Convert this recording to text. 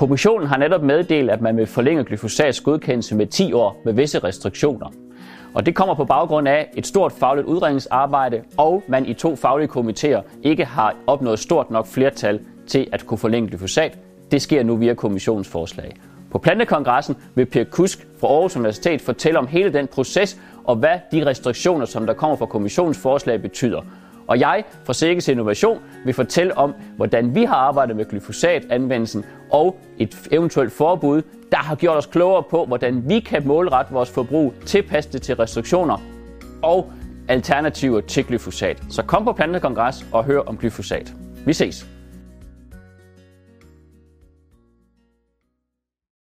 Kommissionen har netop meddelt, at man vil forlænge glyfosats godkendelse med 10 år med visse restriktioner. Og det kommer på baggrund af et stort fagligt udredningsarbejde, og man i to faglige komitéer ikke har opnået stort nok flertal til at kunne forlænge glyfosat. Det sker nu via kommissionsforslag. På Plantekongressen vil Per Kusk fra Aarhus Universitet fortælle om hele den proces og hvad de restriktioner, som der kommer fra kommissionsforslag, betyder. Og jeg fra Sikkes Innovation vil fortælle om, hvordan vi har arbejdet med glyfosatanvendelsen og et eventuelt forbud, der har gjort os klogere på, hvordan vi kan målrette vores forbrug, tilpasse det til restriktioner og alternativer til glyfosat. Så kom på Plantekongres og hør om glyfosat. Vi ses.